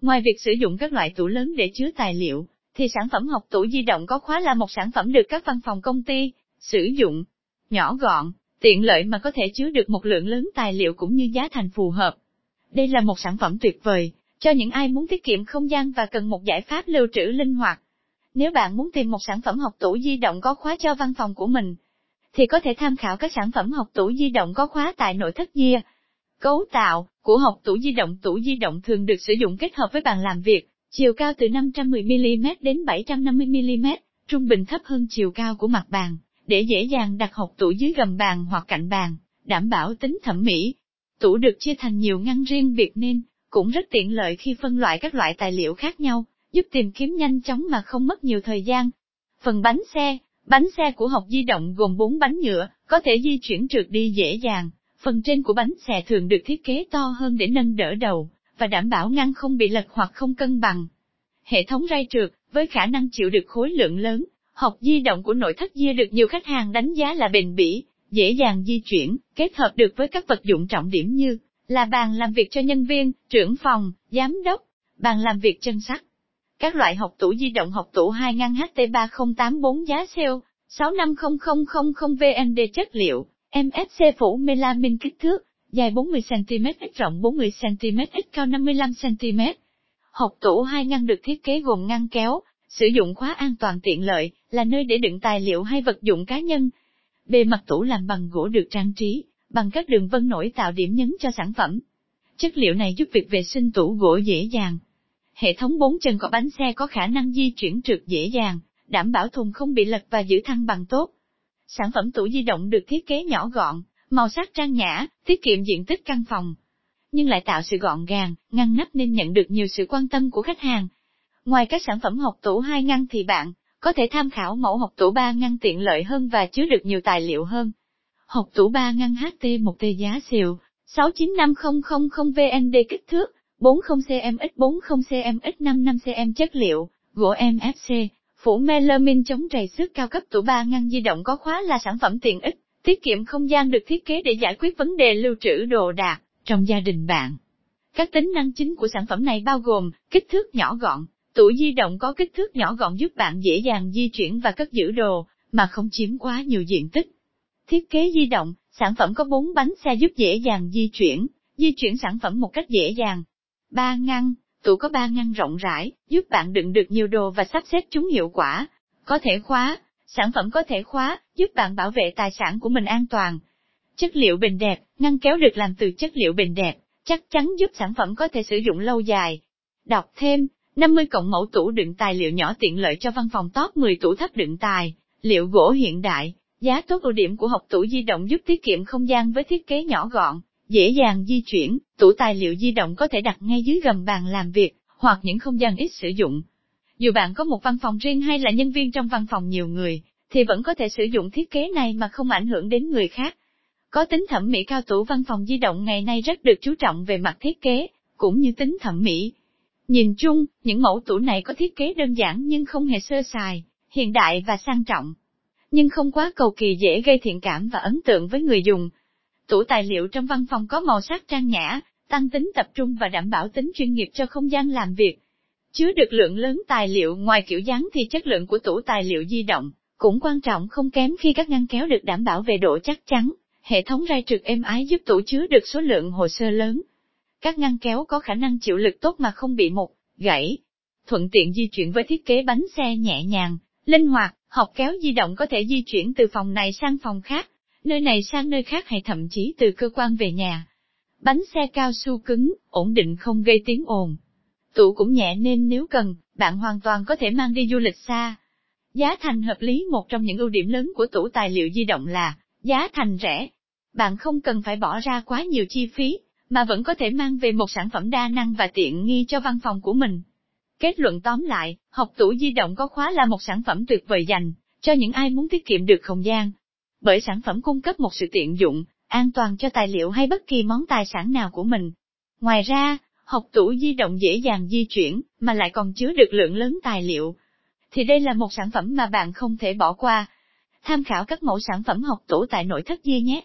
Ngoài việc sử dụng các loại tủ lớn để chứa tài liệu, thì sản phẩm học tủ di động có khóa là một sản phẩm được các văn phòng công ty sử dụng. Nhỏ gọn, tiện lợi mà có thể chứa được một lượng lớn tài liệu cũng như giá thành phù hợp. Đây là một sản phẩm tuyệt vời, cho những ai muốn tiết kiệm không gian và cần một giải pháp lưu trữ linh hoạt. Nếu bạn muốn tìm một sản phẩm học tủ di động có khóa cho văn phòng của mình, thì có thể tham khảo các sản phẩm học tủ di động có khóa tại nội thất Gia. Cấu tạo của học tủ di động Tủ di động thường được sử dụng kết hợp với bàn làm việc, chiều cao từ 510mm đến 750mm, trung bình thấp hơn chiều cao của mặt bàn, để dễ dàng đặt học tủ dưới gầm bàn hoặc cạnh bàn, đảm bảo tính thẩm mỹ. Tủ được chia thành nhiều ngăn riêng biệt nên, cũng rất tiện lợi khi phân loại các loại tài liệu khác nhau, giúp tìm kiếm nhanh chóng mà không mất nhiều thời gian. Phần bánh xe, bánh xe của học di động gồm 4 bánh nhựa, có thể di chuyển trượt đi dễ dàng. Phần trên của bánh xe thường được thiết kế to hơn để nâng đỡ đầu, và đảm bảo ngăn không bị lật hoặc không cân bằng. Hệ thống ray trượt, với khả năng chịu được khối lượng lớn, học di động của nội thất Gia được nhiều khách hàng đánh giá là bền bỉ, dễ dàng di chuyển, kết hợp được với các vật dụng trọng điểm như là bàn làm việc cho nhân viên, trưởng phòng, giám đốc, bàn làm việc chân sắt. Các loại học tủ di động học tủ 2 ngăn HT3084 giá sale, 65000 VND chất liệu, MFC phủ melamin kích thước, dài 40cm x rộng 40cm x cao 55cm. Học tủ hai ngăn được thiết kế gồm ngăn kéo, sử dụng khóa an toàn tiện lợi, là nơi để đựng tài liệu hay vật dụng cá nhân. Bề mặt tủ làm bằng gỗ được trang trí, bằng các đường vân nổi tạo điểm nhấn cho sản phẩm. Chất liệu này giúp việc vệ sinh tủ gỗ dễ dàng. Hệ thống bốn chân có bánh xe có khả năng di chuyển trượt dễ dàng, đảm bảo thùng không bị lật và giữ thăng bằng tốt. Sản phẩm tủ di động được thiết kế nhỏ gọn, màu sắc trang nhã, tiết kiệm diện tích căn phòng, nhưng lại tạo sự gọn gàng, ngăn nắp nên nhận được nhiều sự quan tâm của khách hàng. Ngoài các sản phẩm học tủ hai ngăn thì bạn có thể tham khảo mẫu học tủ ba ngăn tiện lợi hơn và chứa được nhiều tài liệu hơn. Học tủ 3 ngăn HT1T giá xìu, 695000 VND kích thước, 40cm 40cm 55cm chất liệu, gỗ MFC, phủ melamin chống trầy xước cao cấp tủ ba ngăn di động có khóa là sản phẩm tiện ích, tiết kiệm không gian được thiết kế để giải quyết vấn đề lưu trữ đồ đạc trong gia đình bạn. Các tính năng chính của sản phẩm này bao gồm kích thước nhỏ gọn, tủ di động có kích thước nhỏ gọn giúp bạn dễ dàng di chuyển và cất giữ đồ, mà không chiếm quá nhiều diện tích. Thiết kế di động, sản phẩm có 4 bánh xe giúp dễ dàng di chuyển, di chuyển sản phẩm một cách dễ dàng. 3 ngăn, tủ có ba ngăn rộng rãi, giúp bạn đựng được nhiều đồ và sắp xếp chúng hiệu quả. Có thể khóa, sản phẩm có thể khóa, giúp bạn bảo vệ tài sản của mình an toàn. Chất liệu bình đẹp, ngăn kéo được làm từ chất liệu bình đẹp, chắc chắn giúp sản phẩm có thể sử dụng lâu dài. Đọc thêm, 50 cộng mẫu tủ đựng tài liệu nhỏ tiện lợi cho văn phòng top 10 tủ thấp đựng tài, liệu gỗ hiện đại, Giá tốt ưu điểm của học tủ di động giúp tiết kiệm không gian với thiết kế nhỏ gọn, dễ dàng di chuyển, tủ tài liệu di động có thể đặt ngay dưới gầm bàn làm việc, hoặc những không gian ít sử dụng. Dù bạn có một văn phòng riêng hay là nhân viên trong văn phòng nhiều người, thì vẫn có thể sử dụng thiết kế này mà không ảnh hưởng đến người khác. Có tính thẩm mỹ cao tủ văn phòng di động ngày nay rất được chú trọng về mặt thiết kế, cũng như tính thẩm mỹ. Nhìn chung, những mẫu tủ này có thiết kế đơn giản nhưng không hề sơ sài, hiện đại và sang trọng nhưng không quá cầu kỳ dễ gây thiện cảm và ấn tượng với người dùng. Tủ tài liệu trong văn phòng có màu sắc trang nhã, tăng tính tập trung và đảm bảo tính chuyên nghiệp cho không gian làm việc. Chứa được lượng lớn tài liệu ngoài kiểu dáng thì chất lượng của tủ tài liệu di động cũng quan trọng không kém khi các ngăn kéo được đảm bảo về độ chắc chắn. Hệ thống ray trượt êm ái giúp tủ chứa được số lượng hồ sơ lớn. Các ngăn kéo có khả năng chịu lực tốt mà không bị mục, gãy. Thuận tiện di chuyển với thiết kế bánh xe nhẹ nhàng, linh hoạt, Học kéo di động có thể di chuyển từ phòng này sang phòng khác, nơi này sang nơi khác hay thậm chí từ cơ quan về nhà. Bánh xe cao su cứng, ổn định không gây tiếng ồn. Tủ cũng nhẹ nên nếu cần, bạn hoàn toàn có thể mang đi du lịch xa. Giá thành hợp lý một trong những ưu điểm lớn của tủ tài liệu di động là, giá thành rẻ. Bạn không cần phải bỏ ra quá nhiều chi phí, mà vẫn có thể mang về một sản phẩm đa năng và tiện nghi cho văn phòng của mình. Kết luận tóm lại, học tủ di động có khóa là một sản phẩm tuyệt vời dành cho những ai muốn tiết kiệm được không gian. Bởi sản phẩm cung cấp một sự tiện dụng, an toàn cho tài liệu hay bất kỳ món tài sản nào của mình. Ngoài ra, học tủ di động dễ dàng di chuyển, mà lại còn chứa được lượng lớn tài liệu. Thì đây là một sản phẩm mà bạn không thể bỏ qua. Tham khảo các mẫu sản phẩm học tủ tại nội thất Di nhé.